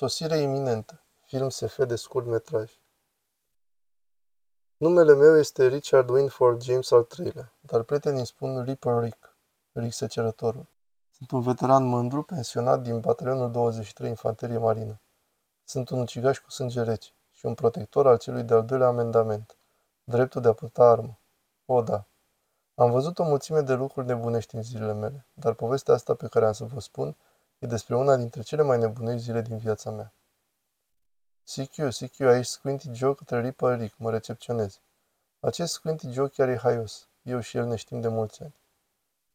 Sosire iminentă. Film SF de scurt metraj. Numele meu este Richard Winford James al treilea, dar prietenii spun Ripper Rick, Rick Secerătorul. Sunt un veteran mândru, pensionat din batalionul 23 Infanterie Marină. Sunt un ucigaș cu sânge rece și un protector al celui de-al doilea amendament, dreptul de a purta armă. O, da. Am văzut o mulțime de lucruri nebunești în zilele mele, dar povestea asta pe care am să vă spun e despre una dintre cele mai nebunești zile din viața mea. CQ, CQ, aici Squinty Joe către Ripper Rick, mă recepționez. Acest Squinty Joe chiar e haios. Eu și el ne știm de mulți ani.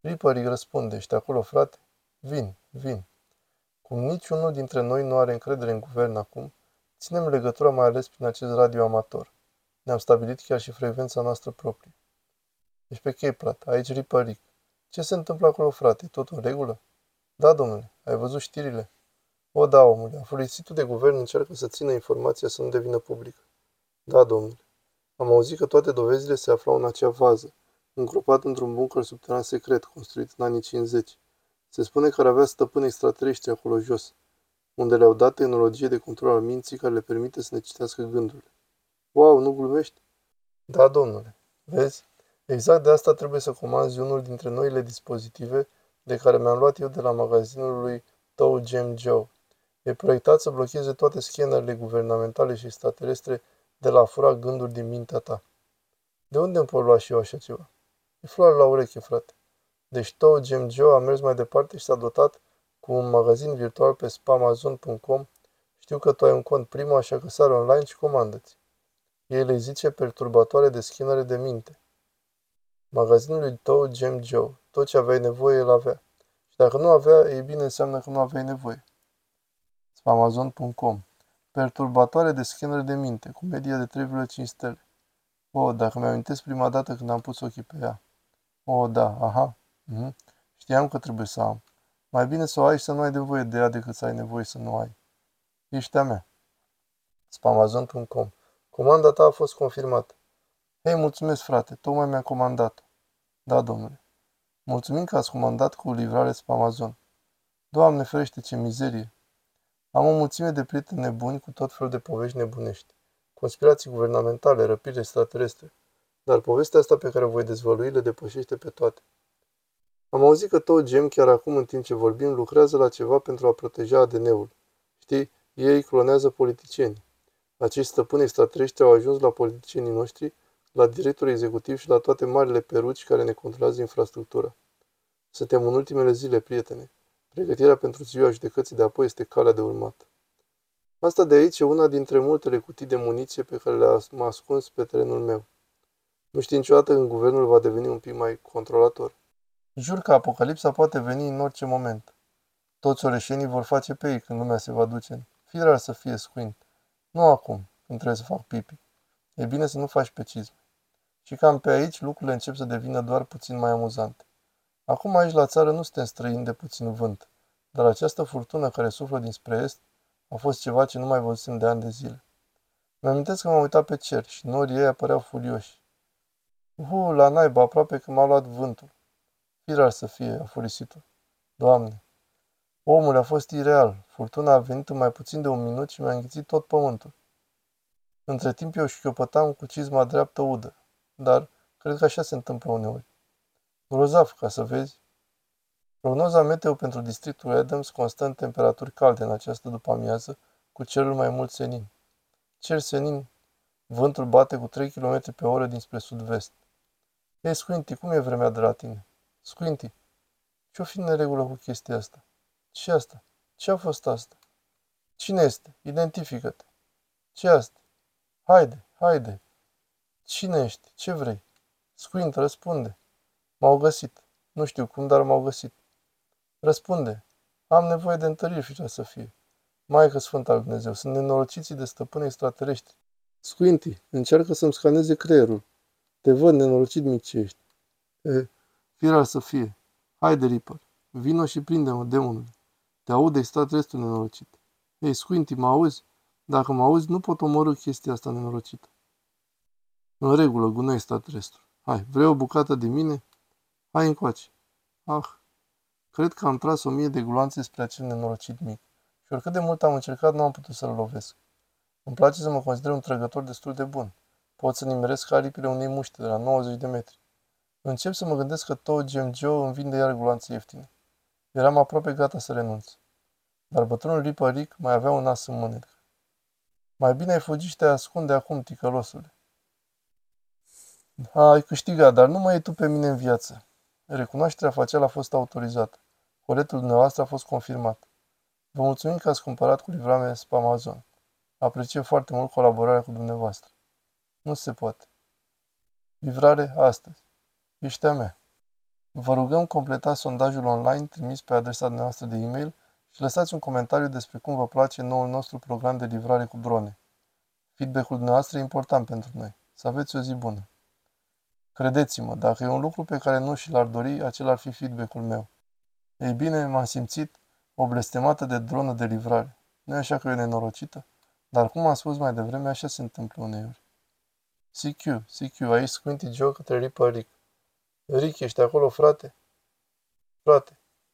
Ripper Rick răspunde, ești acolo, frate? Vin, vin. Cum niciunul dintre noi nu are încredere în guvern acum, ținem legătura mai ales prin acest radio amator. Ne-am stabilit chiar și frecvența noastră proprie. Ești pe chei, plat, aici Ripper Rick. Ce se întâmplă acolo, frate? Tot în regulă? Da, domnule, ai văzut știrile? O, da, omule, afurisitul de guvern încearcă să țină informația să nu devină publică. Da, domnule. Am auzit că toate dovezile se aflau în acea vază, îngropat într-un bunker subteran secret, construit în anii 50. Se spune că ar avea stăpâni extraterestri acolo jos, unde le-au dat tehnologie de control al minții care le permite să ne citească gândurile. Wow, nu glumești? Da, domnule. Vezi? Exact de asta trebuie să comanzi unul dintre noile dispozitive de care mi-am luat eu de la magazinul lui Toe Jam Joe. E proiectat să blocheze toate scanerele guvernamentale și extraterestre de la a fura gânduri din mintea ta. De unde îmi pot lua și eu așa ceva? E floare la ureche, frate. Deci Toe Jam Joe a mers mai departe și s-a dotat cu un magazin virtual pe spamazon.com. Știu că tu ai un cont primul, așa că sar online și comandă-ți. Ei le zice perturbatoare de scanere de minte. Magazinul lui tău, Gem Joe. Tot ce aveai nevoie, el avea. Și dacă nu avea, ei bine înseamnă că nu aveai nevoie. Amazon.com Perturbatoare de scanner de minte, cu media de 3,5 stele. O, dacă mi-amintesc prima dată când am pus ochii pe ea. O, da, aha. Mm-hmm. Știam că trebuie să am. Mai bine să o ai și să nu ai nevoie de ea decât să ai nevoie să nu ai. Ești a mea. Spamazon.com Comanda ta a fost confirmată. Hei, mulțumesc, frate, tocmai mi-a comandat Da, domnule. Mulțumim că ați comandat cu livrare spre Amazon. Doamne ferește, ce mizerie! Am o mulțime de prieteni nebuni cu tot felul de povești nebunești. Conspirații guvernamentale, răpiri extraterestre. Dar povestea asta pe care o voi dezvălui le depășește pe toate. Am auzit că tot Gem, chiar acum în timp ce vorbim, lucrează la ceva pentru a proteja ADN-ul. Știi, ei clonează politicieni. Acești stăpâni extraterestri au ajuns la politicienii noștri la directorul executiv și la toate marile peruci care ne controlează infrastructura. Suntem în ultimele zile, prietene. Pregătirea pentru ziua judecății de apoi este calea de urmat. Asta de aici e una dintre multele cutii de muniție pe care le-am ascuns pe terenul meu. Nu știi niciodată când guvernul va deveni un pic mai controlator. Jur că apocalipsa poate veni în orice moment. Toți orășenii vor face pe ei când lumea se va duce. Fie să fie squint. Nu acum, când trebuie să fac pipi. E bine să nu faci pe cizme. Și cam pe aici lucrurile încep să devină doar puțin mai amuzante. Acum aici la țară nu suntem străini de puțin vânt, dar această furtună care suflă dinspre est a fost ceva ce nu mai văzusem de ani de zile. Mă amintesc că m-am uitat pe cer și norii ei apăreau furioși. Uhu, la naiba, aproape că m-a luat vântul. Firar să fie, a furisitul. Doamne! Omul a fost ireal. Furtuna a venit în mai puțin de un minut și mi-a înghițit tot pământul. Între timp eu șchiopătam cu cizma dreaptă udă dar cred că așa se întâmplă uneori. Grozav, ca să vezi. Prognoza meteo pentru districtul Adams constă în temperaturi calde în această după-amiază, cu cerul mai mult senin. Cer senin, vântul bate cu 3 km pe oră dinspre sud-vest. Ei, Squinty, cum e vremea de la tine? Squinty, ce-o fi în regulă cu chestia asta? ce asta? Ce a fost asta? Cine este? Identifică-te. ce asta? Haide, haide, Cine ești? Ce vrei? Squint, răspunde. M-au găsit. Nu știu cum, dar m-au găsit. Răspunde. Am nevoie de întăriri, firea să fie. Maică Sfântă al Dumnezeu, sunt nenorociții de stăpâni extraterestri. Squinty, încearcă să-mi scaneze creierul. Te văd nenorocit mic ce ești. E, firea să fie. Haide, Ripper, vino și prinde-mă, demonule. Te aude extraterestru nenorocit. Ei, Squinty, mă auzi? Dacă mă auzi, nu pot omorâ chestia asta nenorocită. În regulă, gunoi extraterestru. Hai, vrei o bucată de mine? Hai încoace. Ah, cred că am tras o mie de gloanțe spre acel nenorocit mic Și oricât de mult am încercat, nu am putut să-l lovesc. Îmi place să mă consider un trăgător destul de bun. Pot să nimeresc aripile unei muște de la 90 de metri. Încep să mă gândesc că tot Gem Joe îmi vinde iar gloanțe ieftine. Eram aproape gata să renunț. Dar bătrânul Ripper Rick mai avea un nas în mânecă. Mai bine ai fugi și te ascunde acum, ticălosule. Ai câștigat, dar nu mai e tu pe mine în viață. Recunoașterea facială a fost autorizată. Coletul dumneavoastră a fost confirmat. Vă mulțumim că ați cumpărat cu livrame pe Amazon. Apreciem foarte mult colaborarea cu dumneavoastră. Nu se poate. Livrare astăzi. Ești a mea. Vă rugăm completați sondajul online trimis pe adresa noastră de e-mail și lăsați un comentariu despre cum vă place noul nostru program de livrare cu drone. Feedback-ul dumneavoastră e important pentru noi. Să aveți o zi bună! Credeți-mă, dacă e un lucru pe care nu și l-ar dori, acela ar fi feedback-ul meu. Ei bine, m-am simțit o blestemată de dronă de livrare. Nu e așa că e nenorocită? Dar cum am spus mai devreme, așa se întâmplă uneori. CQ, CQ, aici Squinty Joe către Ripper Rick. Rick, ești acolo, frate? Frate,